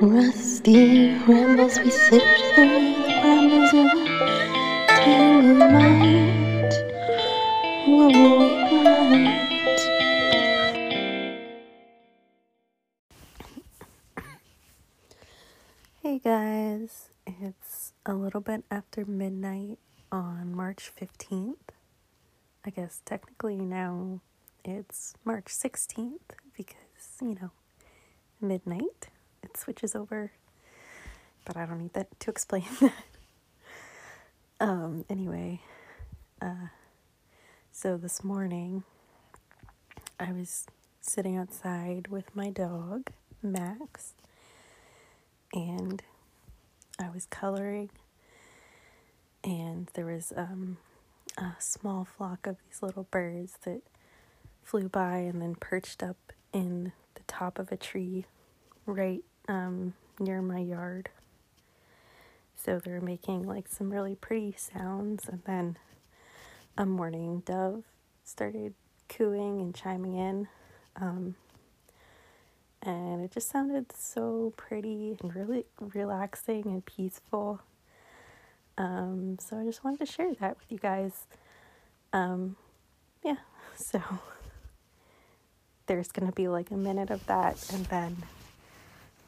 Rusty rambles we sift through the brambles of a tangled mind. What will we find? Hey guys, it's a little bit after midnight on March 15th. I guess technically now it's March 16th because, you know, midnight. It switches over. But I don't need that to explain that. um, anyway, uh, so this morning I was sitting outside with my dog, Max, and I was coloring, and there was um, a small flock of these little birds that flew by and then perched up in top of a tree right um, near my yard. So they're making like some really pretty sounds, and then a mourning dove started cooing and chiming in. Um, and it just sounded so pretty and really relaxing and peaceful. Um, so I just wanted to share that with you guys. Um, yeah, so there's gonna be like a minute of that, and then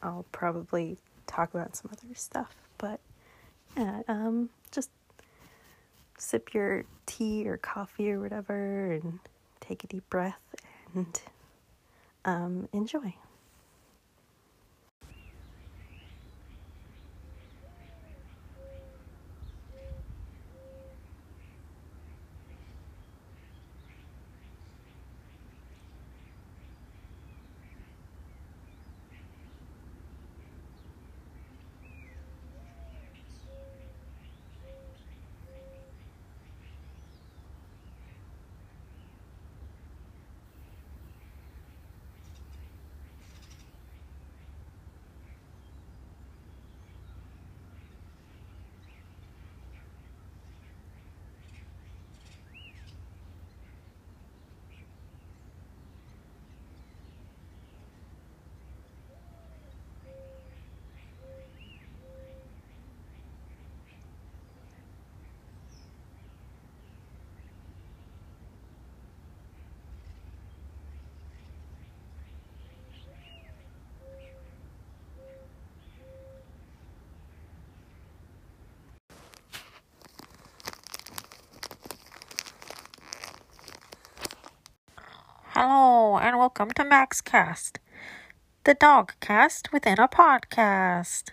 I'll probably talk about some other stuff. But yeah, um, just sip your tea or coffee or whatever, and take a deep breath and um, enjoy. Hello welcome to MaxCast, the dog cast within a podcast,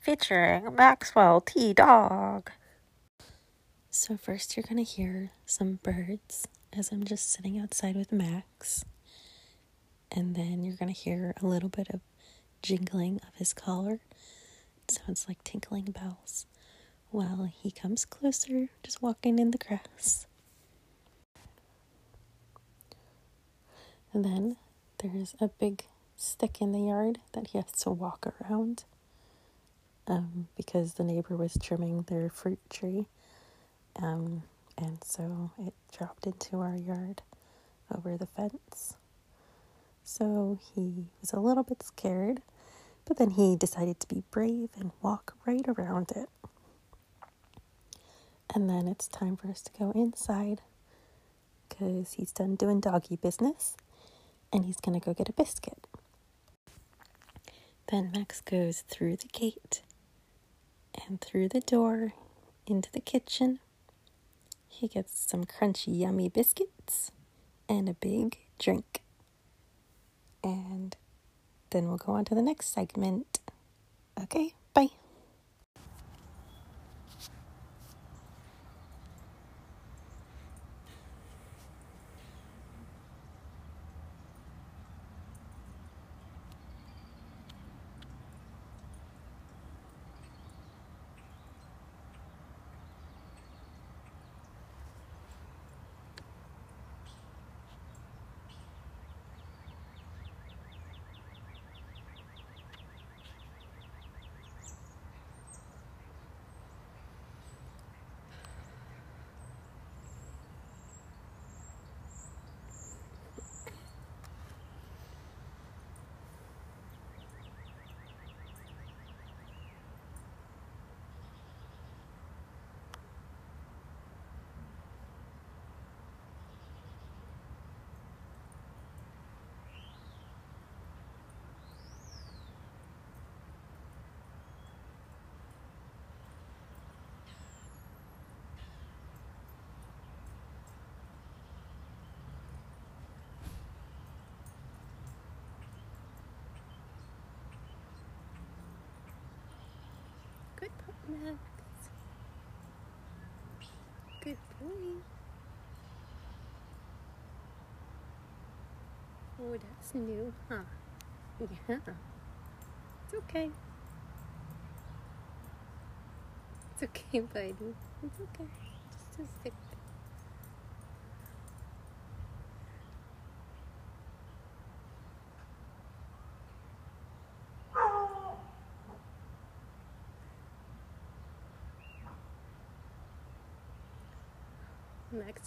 featuring Maxwell T Dog. So, first, you're gonna hear some birds as I'm just sitting outside with Max. And then you're gonna hear a little bit of jingling of his collar. It sounds like tinkling bells while he comes closer, just walking in the grass. And then there's a big stick in the yard that he has to walk around um, because the neighbor was trimming their fruit tree. Um, and so it dropped into our yard over the fence. So he was a little bit scared, but then he decided to be brave and walk right around it. And then it's time for us to go inside because he's done doing doggy business and he's going to go get a biscuit. Then Max goes through the gate and through the door into the kitchen. He gets some crunchy, yummy biscuits and a big drink. And then we'll go on to the next segment. Okay, bye. Good boy. Oh, that's new, huh? Yeah. It's okay. It's okay, buddy. It's okay. Just a stick.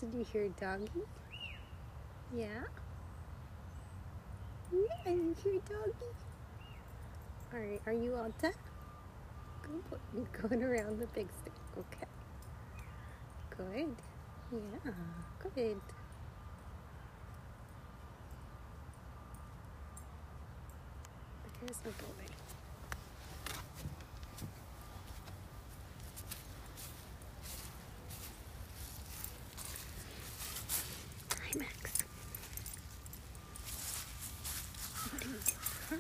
Did you hear doggy? Yeah? Yeah, you hear doggy? Alright, are you all done? Good. Going around the big stick, okay. Good. Yeah, good. There's the boy. Hi, Max. What are you doing, huh?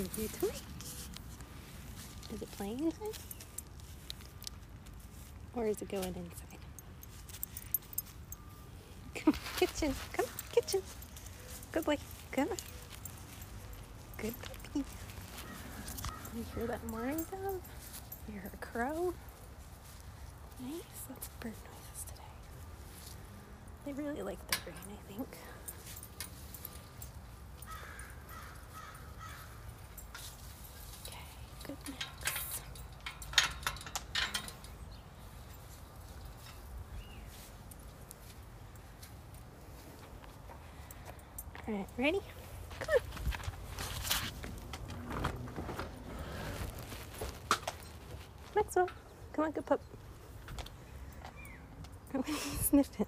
Is it playing inside? Or is it going inside? Come on, kitchen. Come on, kitchen. Good boy. Come on. Good puppy. You hear that mourning dove? You hear a crow? Nice. Lots of bird noises today. They really like the rain, I think. Okay, good mix. All right, ready? Come on. Maxwell, come on, good pup. Are you sniffing?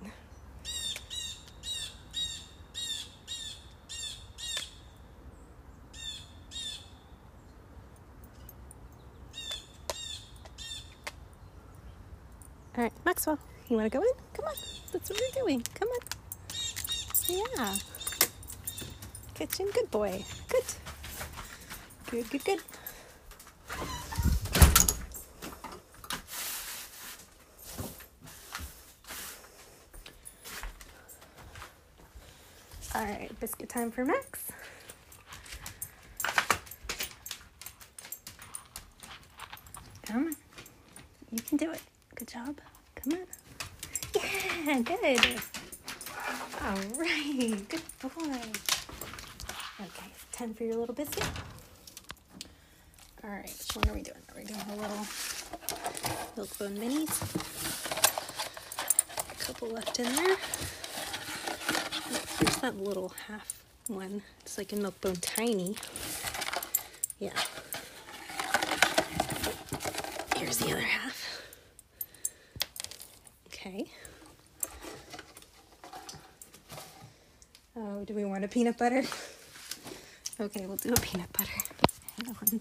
All right, Maxwell, you want to go in? Come on, that's what we're doing. Come on. Yeah. Kitchen, good boy. Good. Good, good, good. All right, biscuit time for Max. Come on. You can do it. Good job. Come on. Yeah, good. All right, good boy. Time for your little biscuit. All right, which one are we doing? Are we doing a little milk bone minis? A couple left in there. Here's that little half one. It's like a milk bone tiny. Yeah. Here's the other half. Okay. Oh, do we want a peanut butter? Okay, we'll do a peanut butter. Hang on.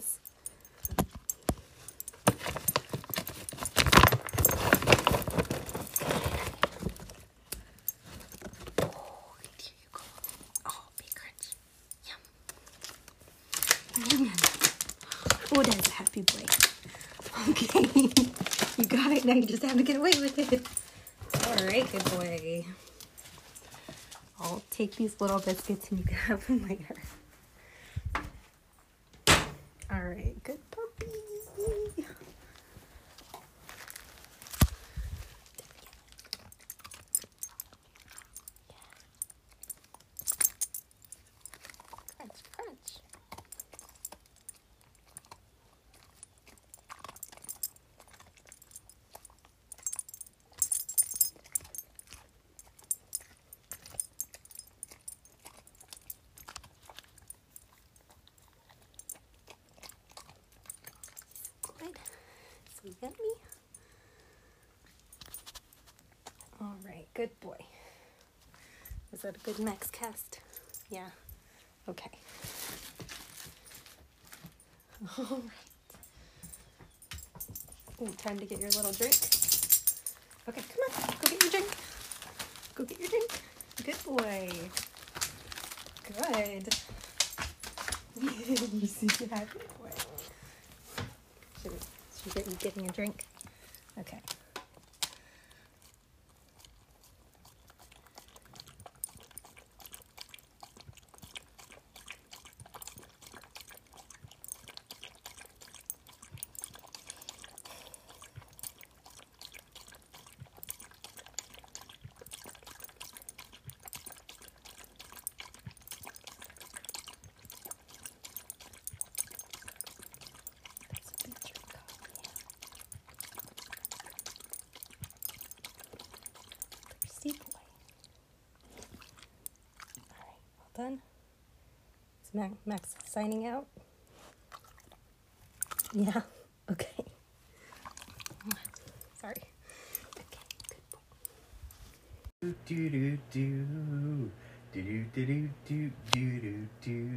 Oh, here you go. Oh, big crunch. Yum. Oh, that's a happy boy. Okay. you got it. Now you just have to get away with it. All right, good boy. I'll take these little biscuits and you can have them later. All right, good puppy. Crunch, crunch. Good. So yummy. All right, good boy. Was that a good max cast? Yeah. Okay. All right. Ooh, time to get your little drink. Okay, come on. Go get your drink. Go get your drink. Good boy. Good. you see? Should, should get you getting a drink? Done. Is Max, Max signing out? Yeah, okay. Sorry. Okay, good boy. Do do do do do do do do do do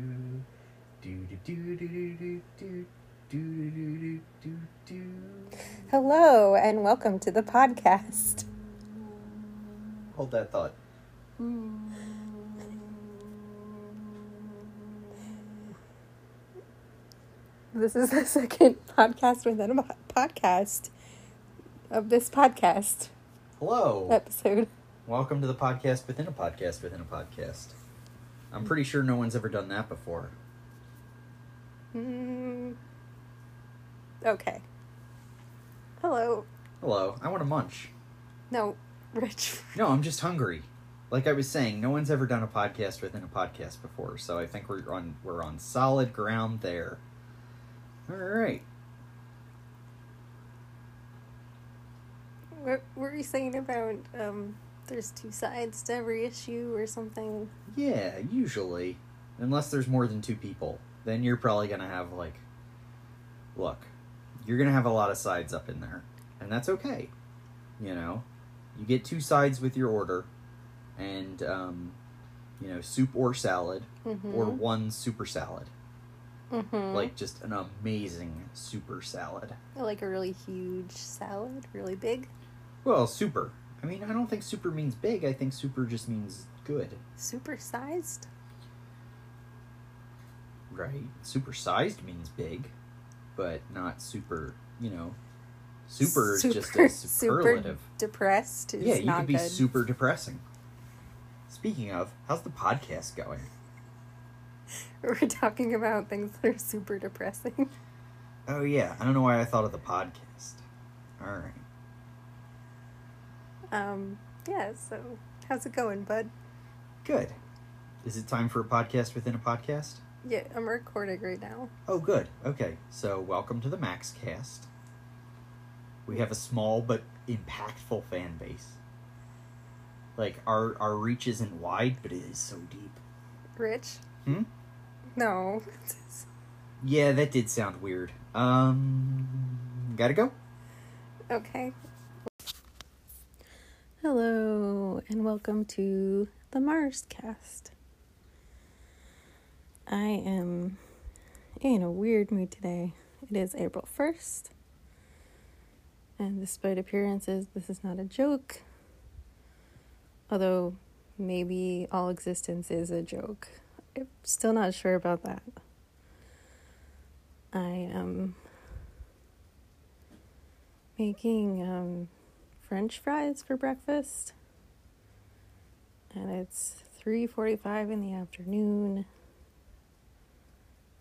do do do do do do do do do do Hello, and welcome to the podcast. Hold that thought. Hmm. This is the second podcast within a podcast of this podcast Hello. episode. Welcome to the podcast within a podcast within a podcast. I'm pretty sure no one's ever done that before. Mm. Okay. Hello. Hello. I want to munch. No, Rich. No, I'm just hungry. Like I was saying, no one's ever done a podcast within a podcast before, so I think we're on we're on solid ground there. All right. What were you saying about um? There's two sides to every issue or something. Yeah, usually. Unless there's more than two people. Then you're probably gonna have like look, you're gonna have a lot of sides up in there. And that's okay. You know? You get two sides with your order and um you know, soup or salad, Mm-hmm. or one super salad. Mm-hmm. Like just an amazing super salad. like a really huge salad, really big, Well, super. I mean, I don't think super means big. I think super just means good, super sized. right? Super sized means big, but not super, you know. Super, is just a superlative. Super depressed is yeah, you could be good. super depressing. Speaking of, how's the podcast going? We're talking about things that are super depressing. Oh, yeah. I don't know why I thought of the podcast. All right. Um, yeah, so how's it going, bud? Good. Is it time for a podcast within a podcast? Yeah, I'm recording right now. Oh, good. Okay. So, welcome to the Max Cast. We have a small but impactful fan base. Like our our reach isn't wide, but it is so deep. Rich? Hmm? No. Yeah, that did sound weird. Um, gotta go. okay. Hello, and welcome to the Mars cast. I am in a weird mood today. It is April 1st, and despite appearances, this is not a joke. Although, maybe all existence is a joke. I'm still not sure about that. I am making um, French fries for breakfast, and it's three forty-five in the afternoon.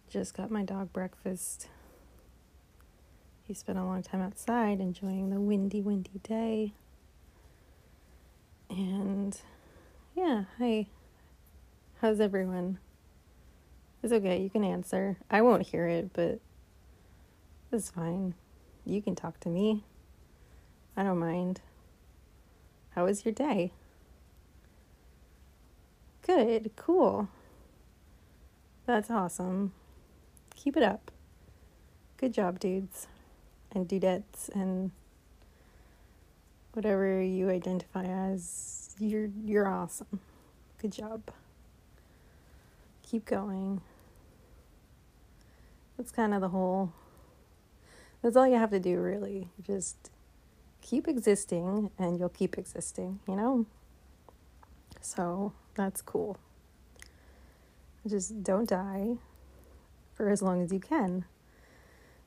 Just got my dog breakfast. He spent a long time outside enjoying the windy, windy day. And yeah, hi. How's everyone? It's okay, you can answer. I won't hear it, but it's fine. You can talk to me. I don't mind. How was your day? Good, cool. That's awesome. Keep it up. Good job, dudes and dudettes and whatever you identify as. You're you're awesome. Good job. Keep going. That's kind of the whole that's all you have to do really. Just keep existing and you'll keep existing, you know? So, that's cool. Just don't die. for as long as you can.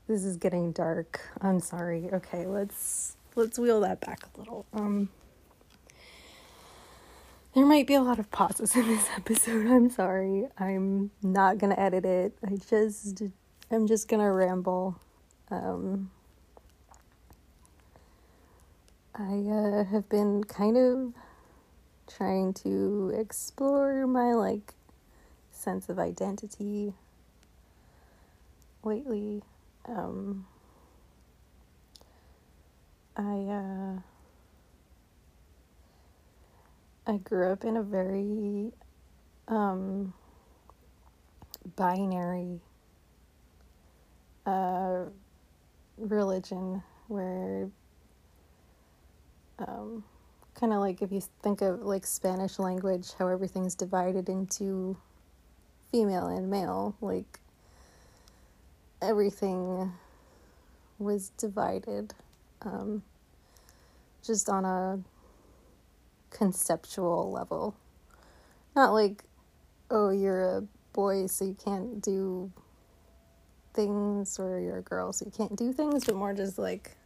This is getting dark. I'm sorry. Okay, let's let's wheel that back a little. Um there might be a lot of pauses in this episode. I'm sorry. I'm not going to edit it. I just I'm just to ramble. Um I uh, have been kind of trying to explore my like sense of identity lately. Um, I uh, I grew up in a very um, binary religion where um, kind of like if you think of like Spanish language, how everything's divided into female and male, like everything was divided um, just on a conceptual level. Not like, oh, you're a boy, so you can't do things, or you're a girl, so you can't do things, but more just like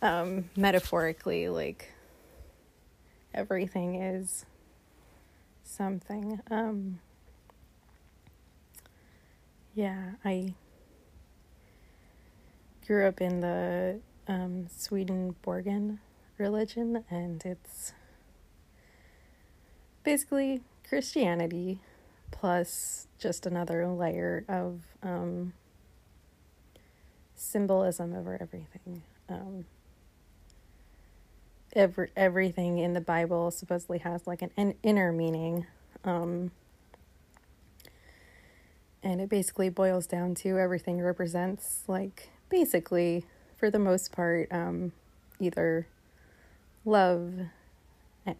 um, metaphorically, like everything is something. Um, yeah, I grew up in the um, Swedenborgian religion, and it's basically Christianity plus just another layer of um, symbolism over everything. Um, every everything in the Bible supposedly has like an, an inner meaning. Um, and it basically boils down to everything represents like basically for the most part um, either love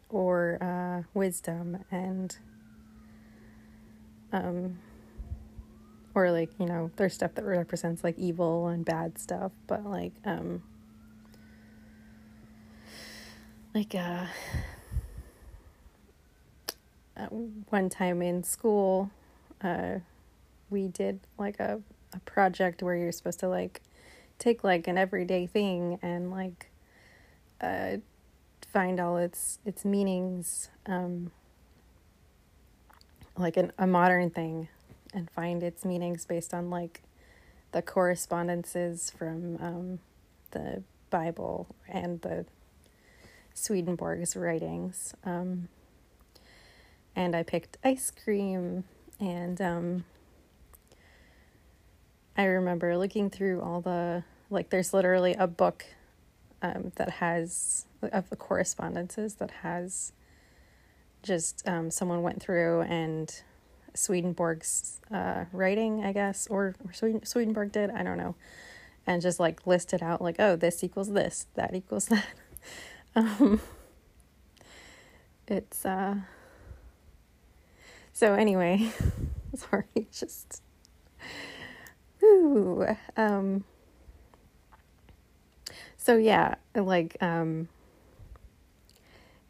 or uh, wisdom and um, or like you know there's stuff that represents like evil and bad stuff but like um like uh, one time in school uh, we did like a, a project where you're supposed to like take like an everyday thing and like uh, find all its its meanings um, like an, a modern thing and find its meanings based on like the correspondences from um, the Bible and the Swedenborg's writings. Um, and I picked ice cream, and um, I remember looking through all the like. There's literally a book um, that has of the correspondences that has just um, someone went through and Swedenborg's uh, writing, I guess, or, Sweden, Swedenborg did, I don't know, and just like listed out like, oh, this equals this, that equals that. Um, it's uh. So anyway, sorry, just. Ooh, um. So yeah, like um.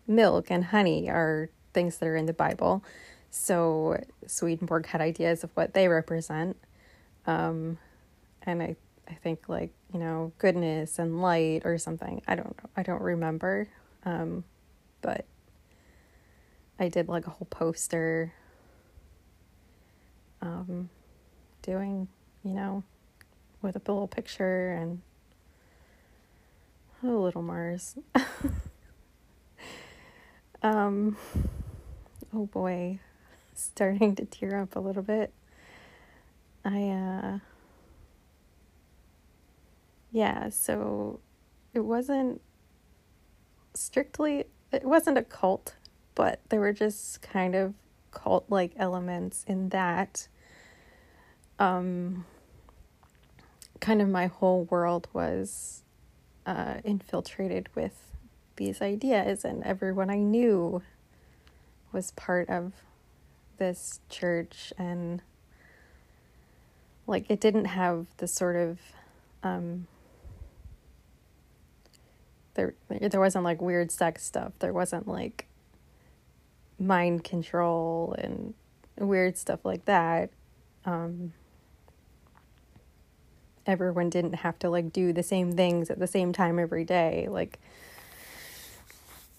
Milk and honey are things that are in the Bible. So Swedenborg had ideas of what they represent. Um, and I I think like you know goodness and light or something. I don't know. I don't remember. Um, but I did like a whole poster. Um, doing you know with a little picture and oh little Mars. um, oh boy, starting to tear up a little bit. I uh yeah, so it wasn't strictly, it wasn't a cult, but there were just kind of cult like elements in that. Um, kind of my whole world was uh, infiltrated with these ideas, and everyone I knew was part of this church, and like it didn't have the sort of um, there there wasn't like weird sex stuff. There wasn't like mind control and weird stuff like that. um, everyone didn't have to like do the same things at the same time every day. Like,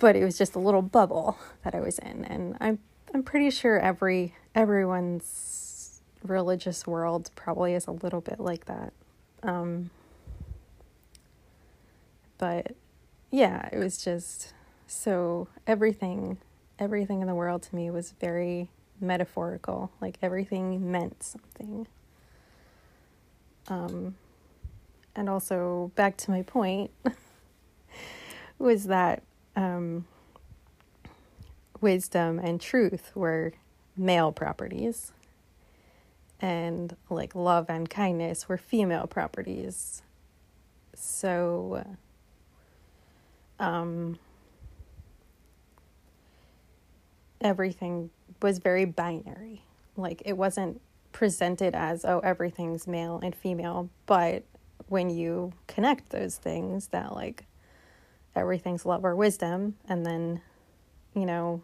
but it was just a little bubble that I was in, and I'm I'm pretty sure every everyone's religious world probably is a little bit like that. Um, but yeah, it was just so everything everything in the world to me was very metaphorical. Like everything meant something. Um, and also back to my point was that um, wisdom and truth were male properties. And like love and kindness were female properties. So um everything was very binary. Like it wasn't presented as oh everything's male and female but when you connect those things that like everything's love or wisdom and then you know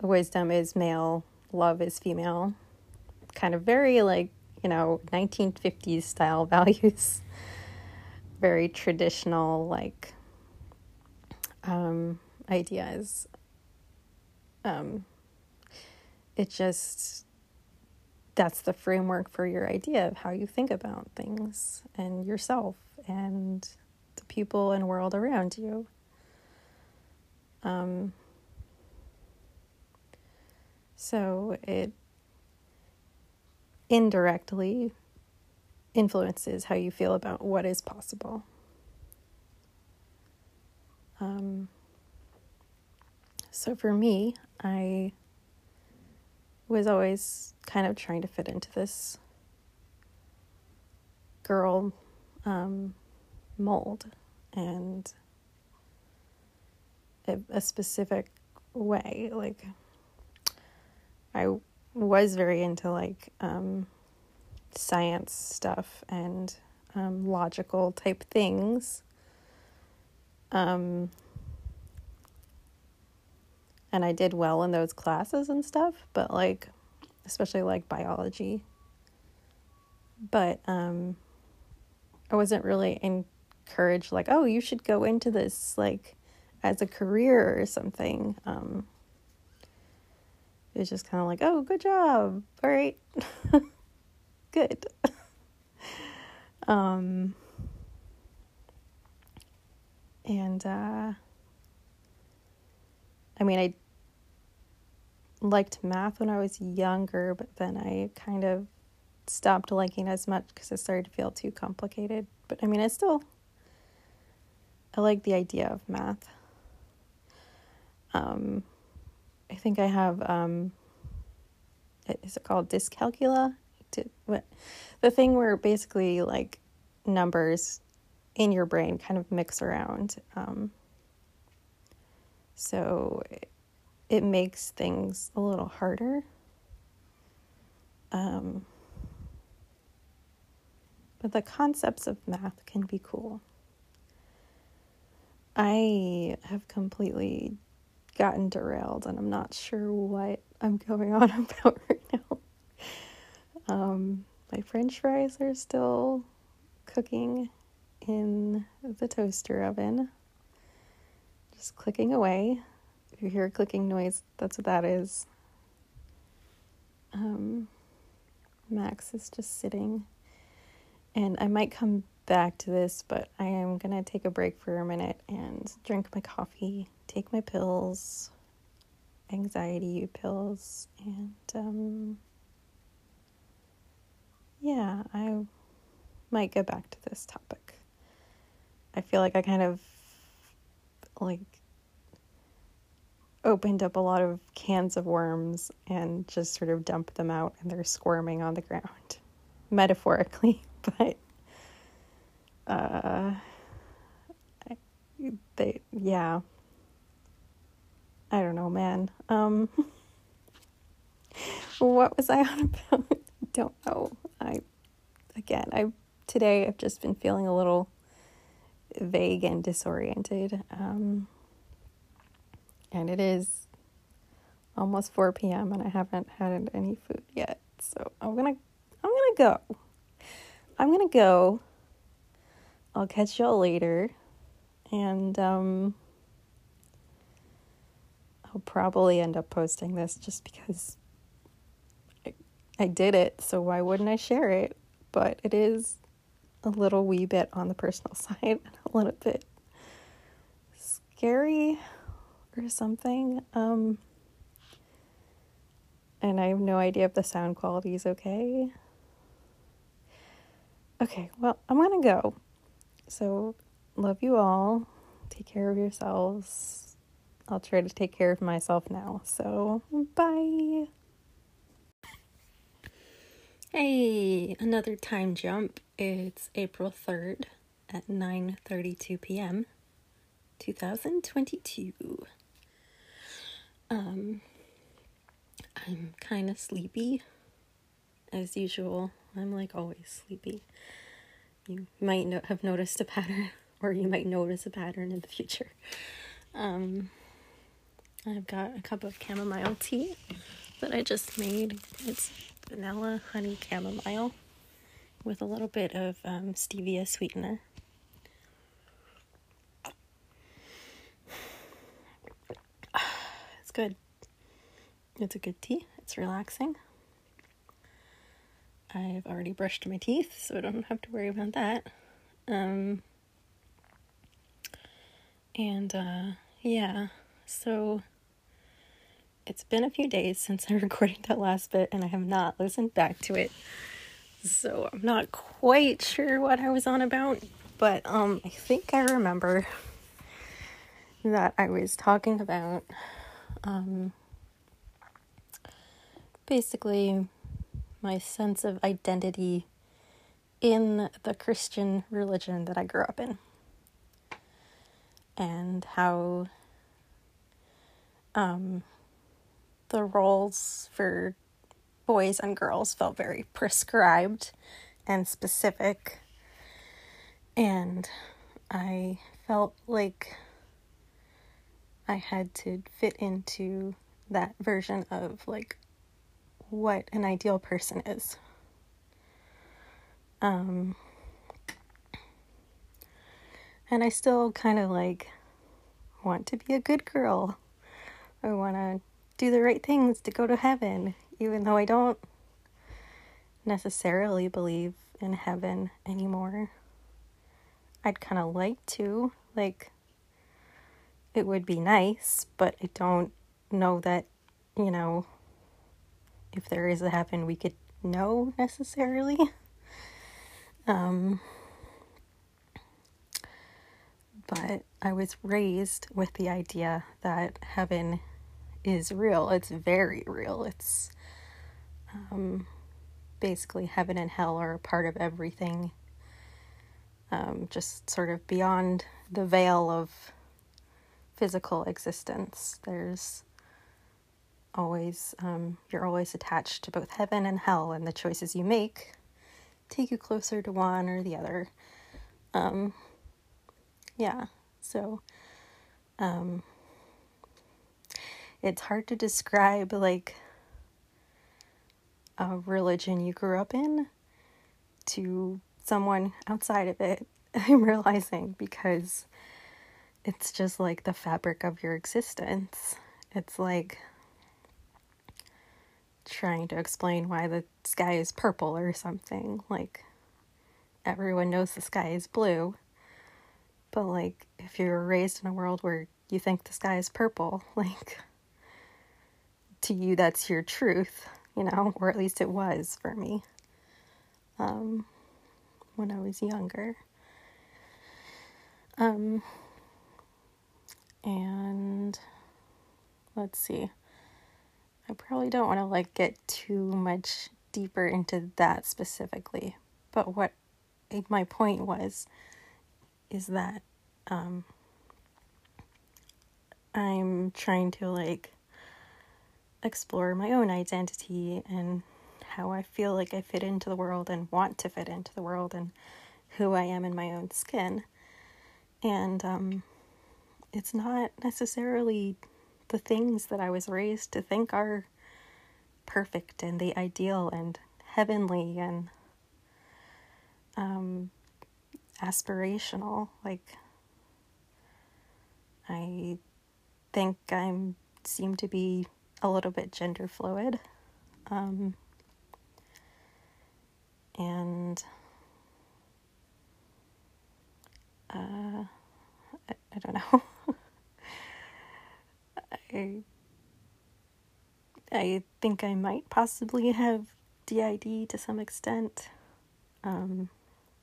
wisdom is male love is female. Kind of very like you know 1950s style values. Very traditional like um ideas. Um it just that's the framework for your idea of how you think about things and yourself and the people and world around you. Um, so it indirectly influences how you feel about what is possible. Um, so for me, I was always kind of trying to fit into this girl um, mold and a, a specific way. Like, I was very into like um, science stuff and um, logical type things. Um, and I did well in those classes and stuff, but like especially like biology. But um I wasn't really encouraged like, "Oh, you should go into this like as a career or something." Um just kind of like, "Oh, good job. All right. good." um and uh I mean, I liked math when I was younger, but then I kind of stopped liking as much because it started to feel too complicated. But I mean, I still I like the idea of math. Um, I think I have um, is it called dyscalculia? What the thing where basically like numbers in your brain kind of mix around. Um, so it makes things a little harder. Um, but the concepts of math can be cool. I have completely gotten derailed and I'm not sure what I'm going on about right now. Um, my french fries are still cooking in the toaster oven, just clicking away. If you hear a clicking noise, that's what that is. Um, Max is just sitting. And I might come back to this, but I am going to take a break for a minute and drink my coffee, take my pills, anxiety pills, and um, yeah, I might get back to this topic. I feel like I kind of like opened up a lot of cans of worms and just sort of dumped them out and they're squirming on the ground metaphorically but uh they yeah i don't know man um what was i on about don't know i again i today i've just been feeling a little vague and disoriented um and it is almost 4 p.m. and I haven't had any food yet. So I'm gonna I'm gonna go. I'm gonna go. I'll catch y'all later. And um I'll probably end up posting this just because I, I did it, so why wouldn't I share it? But it is a little wee bit on the personal side, a little bit scary or something. Um and I have no idea if the sound quality is okay. Okay, well, I'm gonna go. So, love you all. Take care of yourselves. I'll try to take care of myself now. So, bye. Hey, another time jump. It's April 3rd at 9:32 p.m. 2022. Um I'm kind of sleepy as usual. I'm like always sleepy. You might no- have noticed a pattern, or you might notice a pattern in the future. Um, I've got a cup of chamomile tea that I just made. It's vanilla honey chamomile with a little bit of um, stevia sweetener. It's good. It's a good tea. It's relaxing. I've already brushed my teeth, so I don't have to worry about that. Um, and uh, yeah, so it's been a few days since I recorded that last bit, and I have not listened back to it. So I'm not quite sure what I was on about, but um, I think I remember that I was talking about um, basically my sense of identity in the Christian religion that I grew up in. And how um, the roles for boys and girls felt very prescribed and specific. And I felt like I had to fit into that version of like what an ideal person is. Um, and I still kind of like want to be a good girl. I want to do the right things to go to heaven, even though I don't necessarily believe in heaven anymore. I'd kind of like to, like, it would be nice, but I don't know that, you know, if there is a heaven we could know necessarily. Um, but I was raised with the idea that heaven is real. It's very real. It's um, basically heaven and hell are a part of everything, um, just sort of beyond the veil of physical existence. There's always, um, you're always attached to both heaven and hell, and the choices you make take you closer to one or the other. Um, yeah, so um, it's hard to describe like a religion you grew up in to someone outside of it. I'm realizing because it's just like the fabric of your existence. It's like trying to explain why the sky is purple or something. Like, everyone knows the sky is blue. But, like, if you're raised in a world where you think the sky is purple, like, to you, that's your truth, you know, or at least it was for me um, when I was younger. Um, and let's see. I probably don't want to like get too much deeper into that specifically. But what my point was is that um, I'm trying to like explore my own identity and how I feel like I fit into the world and want to fit into the world and who I am in my own skin. And um, it's not necessarily the things that I was raised to think are perfect and the ideal and heavenly and um, aspirational. Like, I think I'm seem to be a little bit gender fluid. Um, and uh, I, I don't know. I I think I might possibly have DID to some extent. Um,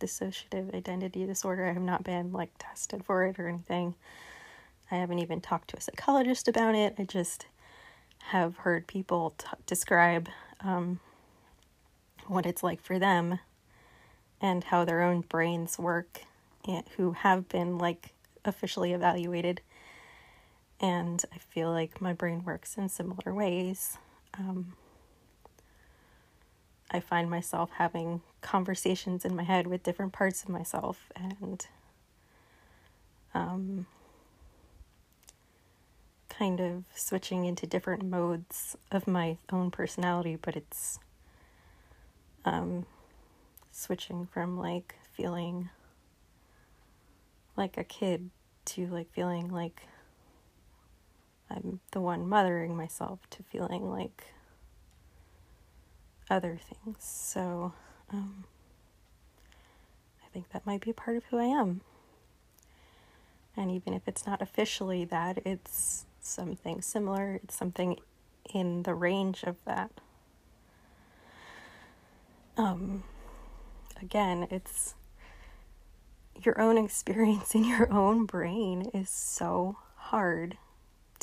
dissociative identity disorder. I have not been like tested for it or anything. I haven't even talked to a psychologist about it. I just have heard people t- describe um, what it's like for them and how their own brains work and who have been like officially evaluated and i feel like my brain works in similar ways. Um, i find myself having conversations in my head with different parts of myself and um, kind of switching into different modes of my own personality but it's um, switching from like feeling like a kid to like feeling like I'm the one mothering myself to feeling like other things. So, um, I think that might be part of who I am. And even if it's not officially that, it's something similar, it's something in the range of that. Um, again, it's your own experience in your own brain is so hard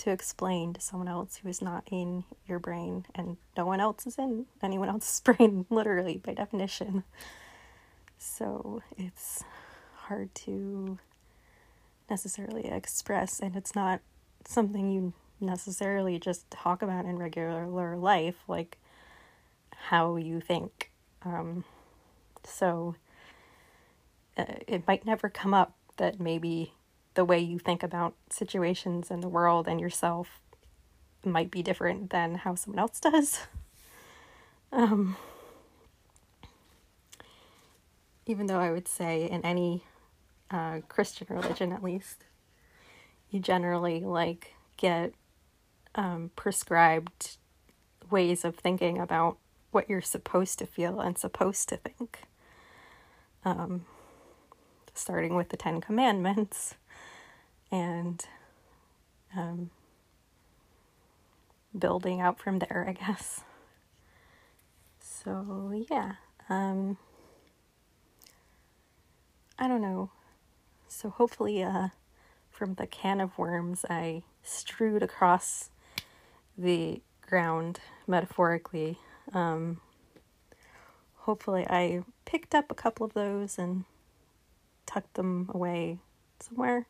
to explain to someone else who is not in your brain and no one else is in anyone else's brain literally by definition. So it's hard to necessarily express and it's not something you necessarily just talk about in regular life like how you think. Um, so uh, it might never come up that maybe the way you think about situations in the world and yourself might be different than how someone else does. Um, even though I would say in any uh, Christian religion, at least, you generally like get um, prescribed ways of thinking about what you're supposed to feel and supposed to think. Um, starting with the Ten Commandments and um, building out from there, I guess. So, yeah. Um, I don't know. So, hopefully, uh, from the can of worms I strewed across the ground, metaphorically, um, hopefully, I picked up a couple of those and tucked them away somewhere.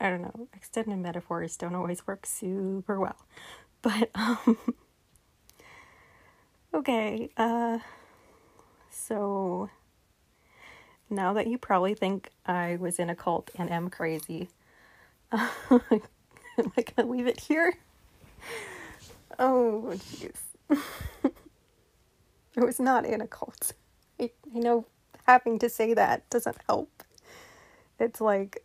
I don't know. Extended metaphors don't always work super well. But um okay, uh so now that you probably think I was in a cult and am crazy, am I gonna leave it here? Oh, jeez. I was not in a cult. I, I know having to say that doesn't help. It's like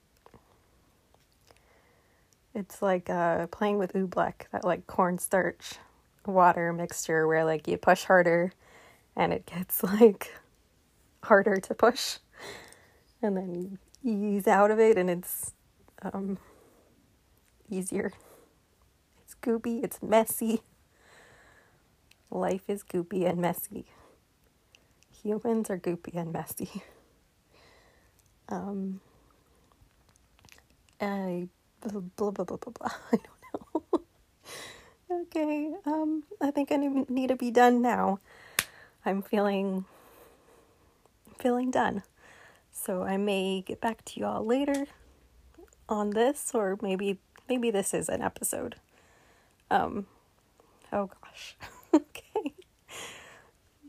it's like uh, playing with oobleck, that like cornstarch water mixture where like you push harder and it gets like harder to push. And then you ease out of it and it's um, easier. It's goopy, it's messy. Life is goopy and messy humans are goopy and messy. Um, I blah blah blah blah blah. I don't know. okay. Um, I think I need to be done now. I'm feeling feeling done. So I may get back to you all later on this, or maybe maybe this is an episode. Um. Oh gosh. okay.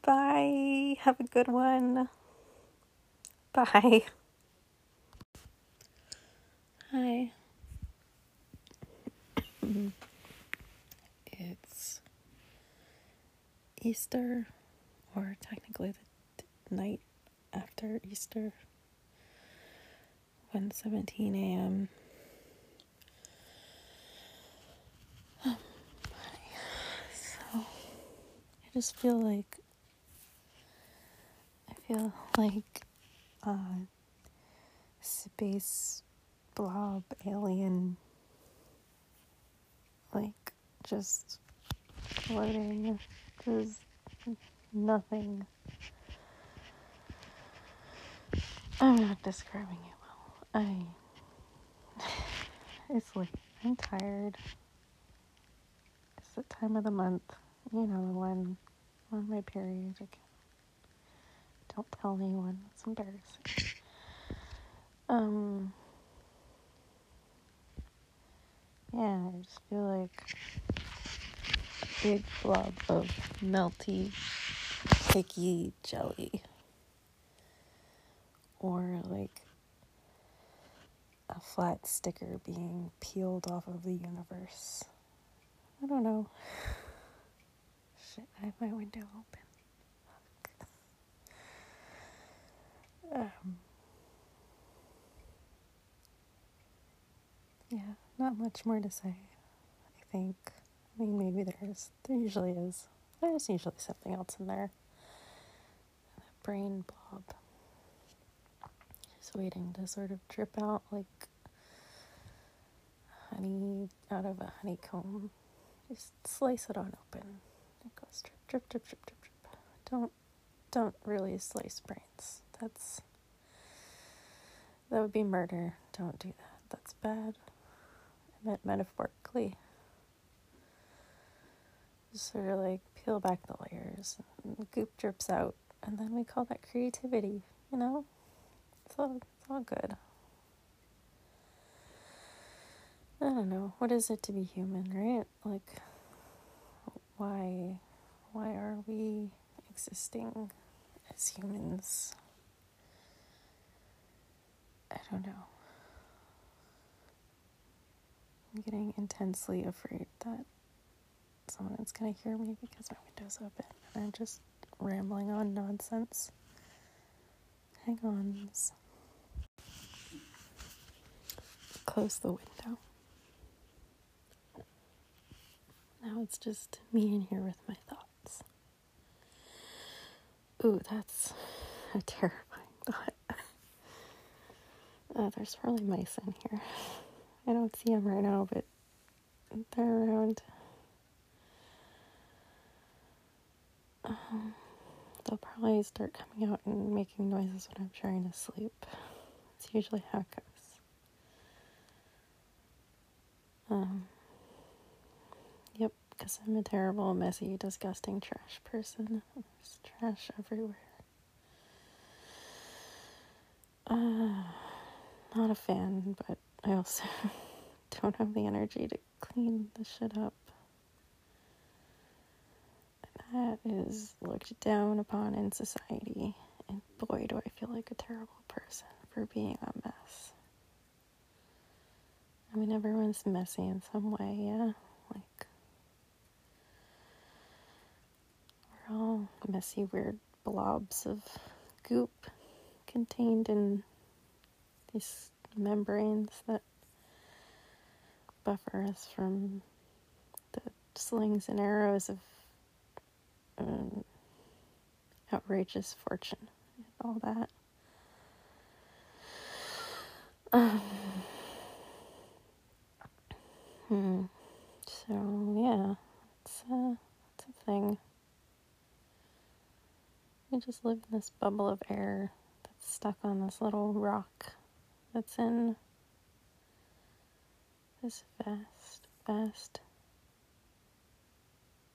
Bye. Have a good one. Bye. Hi. Mm-hmm. it's Easter, or technically the t- night after Easter, 1:17 a.m. So I just feel like I feel like a space blob alien like just floating there's nothing I'm not describing it well. I it's late. I'm tired. It's the time of the month. You know when on my period. Don't tell anyone. It's embarrassing. Um yeah, I just feel like a big blob of melty, sticky jelly. Or like a flat sticker being peeled off of the universe. I don't know. Shit, I have my window open. Um, yeah, not much more to say. I think. I mean, maybe there is. There usually is. There's usually something else in there. A brain blob. Just waiting to sort of drip out like honey out of a honeycomb. Just slice it on open. It goes drip, drip, drip, drip, drip, drip. Don't, don't really slice brains. That's that would be murder. Don't do that. That's bad. Meant metaphorically. Sort of like peel back the layers, and goop drips out, and then we call that creativity. You know, it's all it's all good. I don't know. What is it to be human, right? Like, why, why are we existing as humans? I don't know. I'm getting intensely afraid that someone is going to hear me because my window's open and I'm just rambling on nonsense. Hang on. Close the window. Now it's just me in here with my thoughts. Ooh, that's a terrifying thought. Uh, there's probably mice in here. I don't see them right now, but they're around. Um, they'll probably start coming out and making noises when I'm trying to sleep. It's usually how it goes. Um, yep, because I'm a terrible, messy, disgusting trash person. There's trash everywhere. Uh, not a fan, but I also don't have the energy to clean the shit up. And that is looked down upon in society. And boy, do I feel like a terrible person for being a mess. I mean, everyone's messy in some way, yeah? Like, we're all messy, weird blobs of goop contained in these membranes that buffer us from the slings and arrows of um, outrageous fortune and all that. Um, hmm. So yeah, it's a, it's a thing. We just live in this bubble of air that's stuck on this little rock that's in this vast, vast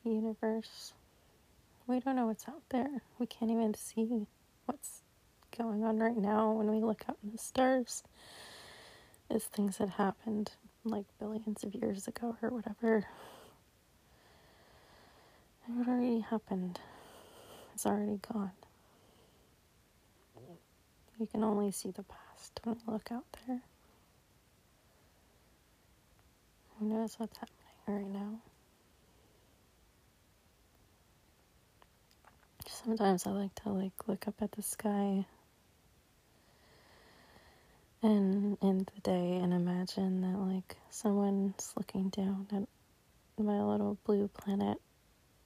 universe. We don't know what's out there. We can't even see what's going on right now when we look out in the stars. It's things that happened like billions of years ago or whatever. It already happened. It's already gone. You can only see the past when we look out there. Who knows what's happening right now? sometimes I like to like look up at the sky and end the day and imagine that like someone's looking down at my little blue planet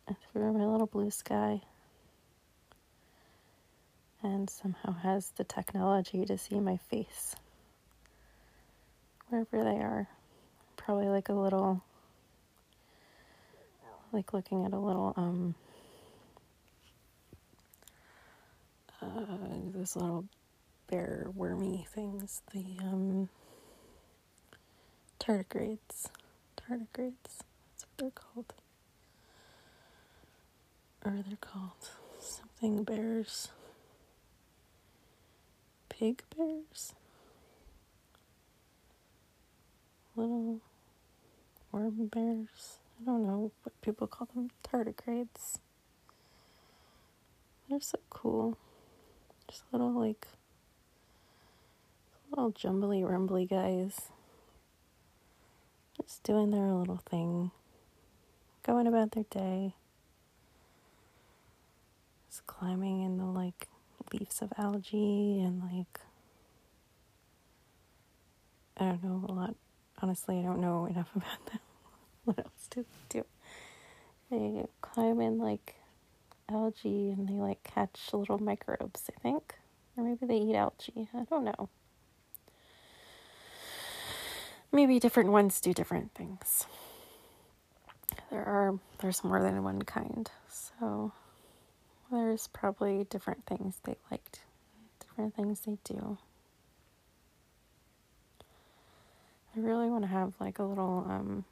and through my little blue sky and somehow has the technology to see my face wherever they are. Probably like a little like looking at a little um uh, those little bear wormy things, the um tardigrades. Tardigrades. That's what they're called. Or they're called something bears. Pig bears? Little worm bears. I don't know what people call them. Tardigrades. They're so cool. Just little like little jumbly rumbly guys. Just doing their little thing. Going about their day. Just climbing in the like leaves of algae and like I don't know a lot. Honestly, I don't know enough about them. what else do they do? They climb in like algae and they like catch little microbes, I think. Or maybe they eat algae. I don't know. Maybe different ones do different things. There are there's more than one kind. So there's probably different things they liked, different things they do. I really want to have like a little um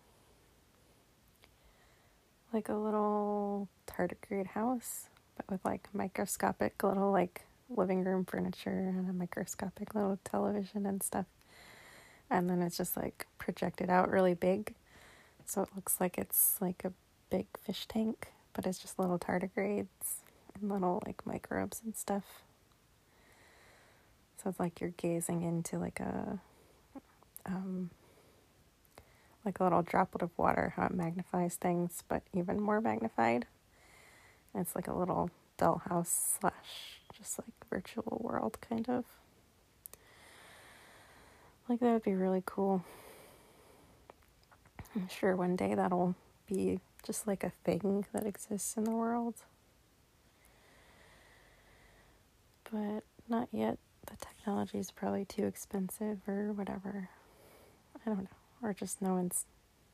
like a little tardigrade house, but with like microscopic little like living room furniture and a microscopic little television and stuff. And then it's just like projected out really big. So it looks like it's like a big fish tank, but it's just little tardigrades little like microbes and stuff. So it's like you're gazing into like a um like a little droplet of water, how it magnifies things, but even more magnified. And it's like a little dollhouse slash just like virtual world kind of. Like that would be really cool. I'm sure one day that'll be just like a thing that exists in the world. But not yet. The technology is probably too expensive or whatever. I don't know. Or just no one's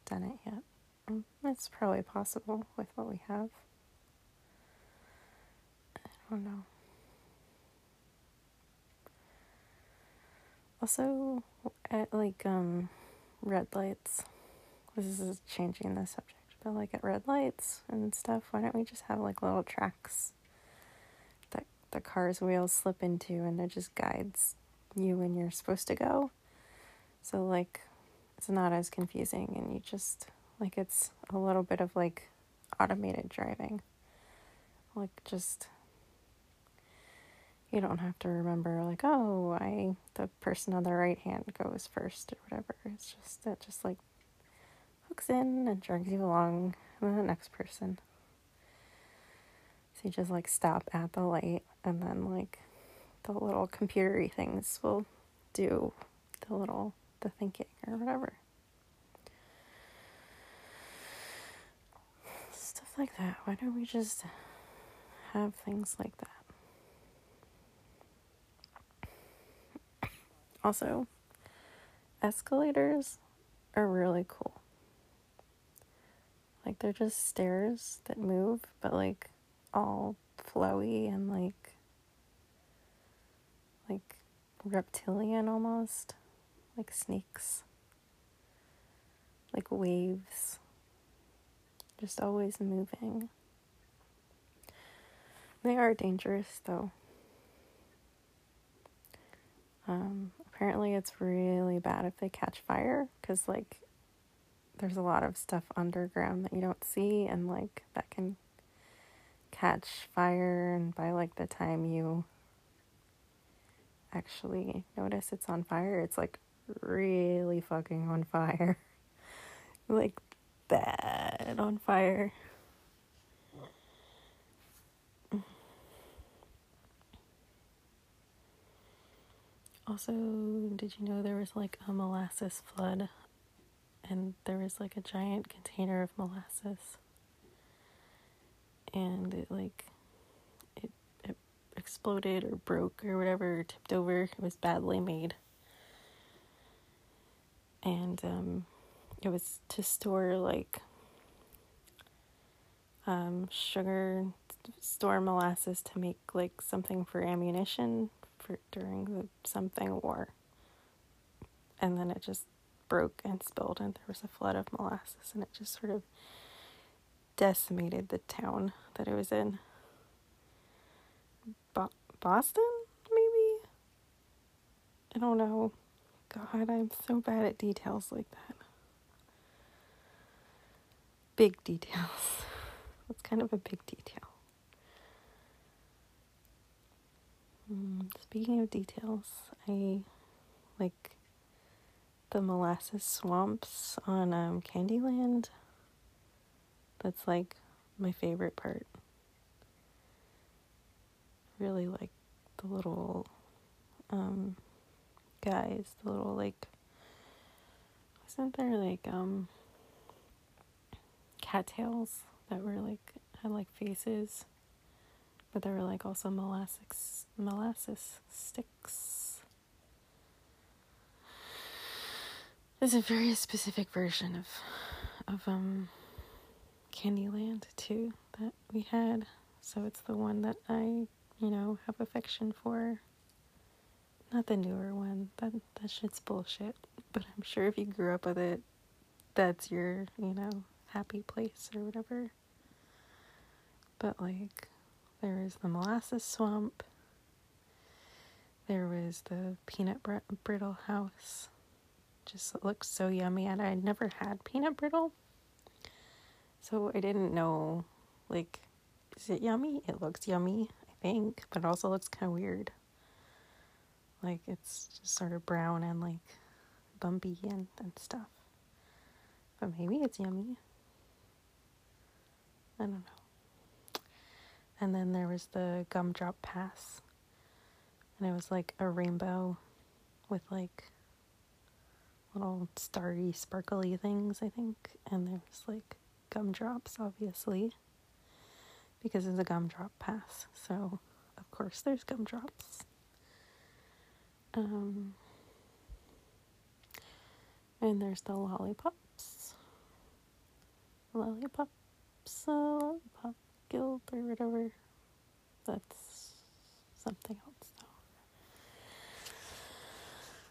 done it yet. Mm, It's probably possible with what we have. I don't know. Also, at like um, red lights. This is changing the subject, but like at red lights and stuff, why don't we just have like little tracks the car's wheels slip into and it just guides you when you're supposed to go? So, like, it's not as confusing and you just, like, it's a little bit of like automated driving. Like, just you don't have to remember like oh i the person on the right hand goes first or whatever it's just it just like hooks in and drags you along and then the next person so you just like stop at the light and then like the little computery things will do the little the thinking or whatever. Stuff like that. Why don't we just have things like that? Also, escalators are really cool. Like they're just stairs that move, but like all flowy and like like reptilian almost, like snakes. Like waves. Just always moving. They are dangerous though. Um, apparently, it's really bad if they catch fire because, like, there's a lot of stuff underground that you don't see, and like that can catch fire. And by like the time you actually notice it's on fire, it's like really fucking on fire. like bad on fire. Also, did you know there was like a molasses flood and there was like a giant container of molasses? And it like exploded or broke or whatever or tipped over it was badly made. And um, it was to store like um, sugar store molasses to make like something for ammunition for during the something war. And then it just broke and spilled and there was a flood of molasses and it just sort of decimated the town that it was in boston maybe? I don't know. God i'm so bad at details like that. Big details. That's kind of a big detail. Mm, speaking of details, I like the molasses swamps on um, Candyland. That's like my favorite part. Really like the little um, guys, the little like wasn't there like um cattails that were like had like faces, but there were like also molasses molasses sticks. There's a very specific version of of um Candyland too that we had. So it's the one that I, you know, have affection for. Not the newer one. That that shit's bullshit. But I'm sure if you grew up with it, that's your, you know, happy place or whatever. But like there was the molasses swamp. There was the peanut br- brittle house. Just looks so yummy, and I had never had peanut brittle, so I didn't know. Like, is it yummy? It looks yummy, But it also looks kind of weird. Like it's just sort of brown and like bumpy and, and stuff. But maybe it's yummy. I don't know. And then there was the gumdrop pass. And it was like a rainbow with like little starry, sparkly things, I think. And there was like gumdrops, obviously, because it's a gumdrop pass. So, of course, there's gumdrops. Um, and there's the lollipops. Lollipops, uh, lollipop guild or whatever. That's something else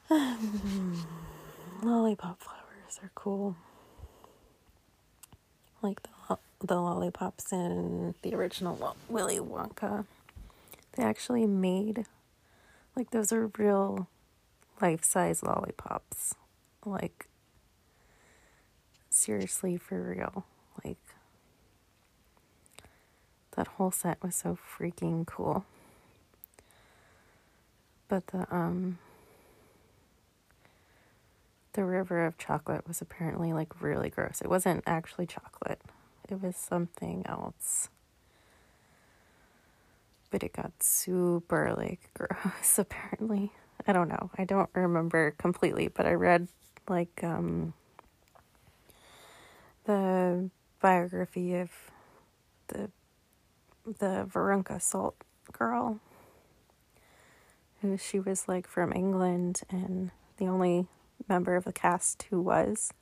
though. Um, lollipop flowers are cool. Like the the lollipops in the original Willy Wonka. They actually made like those are real life size lollipops. Like seriously for real. Like that whole set was so freaking cool. But the um the river of chocolate was apparently like really gross. It wasn't actually chocolate. It was something else. But it got super like gross apparently. I don't know. I don't remember completely, but I read like um the biography of the the Veruca Salt girl. Who she was like from England and the only member of the cast who was.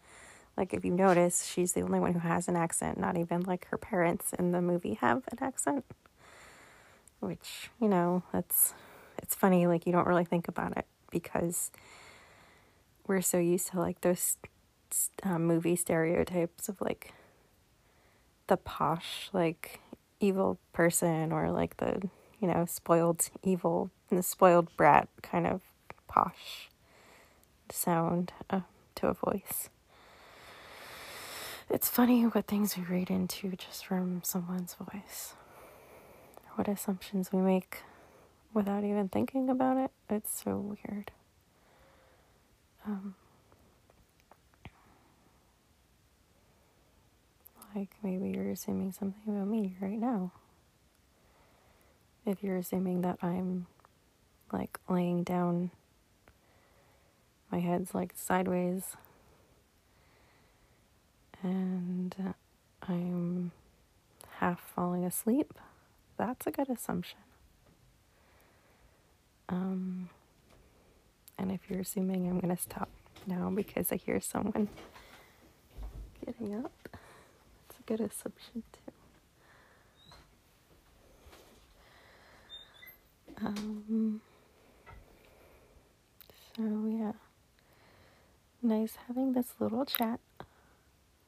Like if you notice, she's the only one who has an accent, not even like her parents in the movie have an accent. Which, you know, that's it's funny, like you don't really think about it because we're so used to like those um, movie stereotypes of like the posh like evil person or like the you know spoiled evil the spoiled brat kind of posh sound uh, to a voice it's funny what things we read into just from someone's voice what assumptions we make without even thinking about it it's so weird um, like maybe you're assuming something about me right now. If you're assuming that I'm like laying down my head's like sideways. And I'm half falling asleep. That's a good assumption. Um, and if you're assuming, I'm going to stop now because I hear someone getting up. That's a good assumption, too. Um, so, yeah. Nice having this little chat.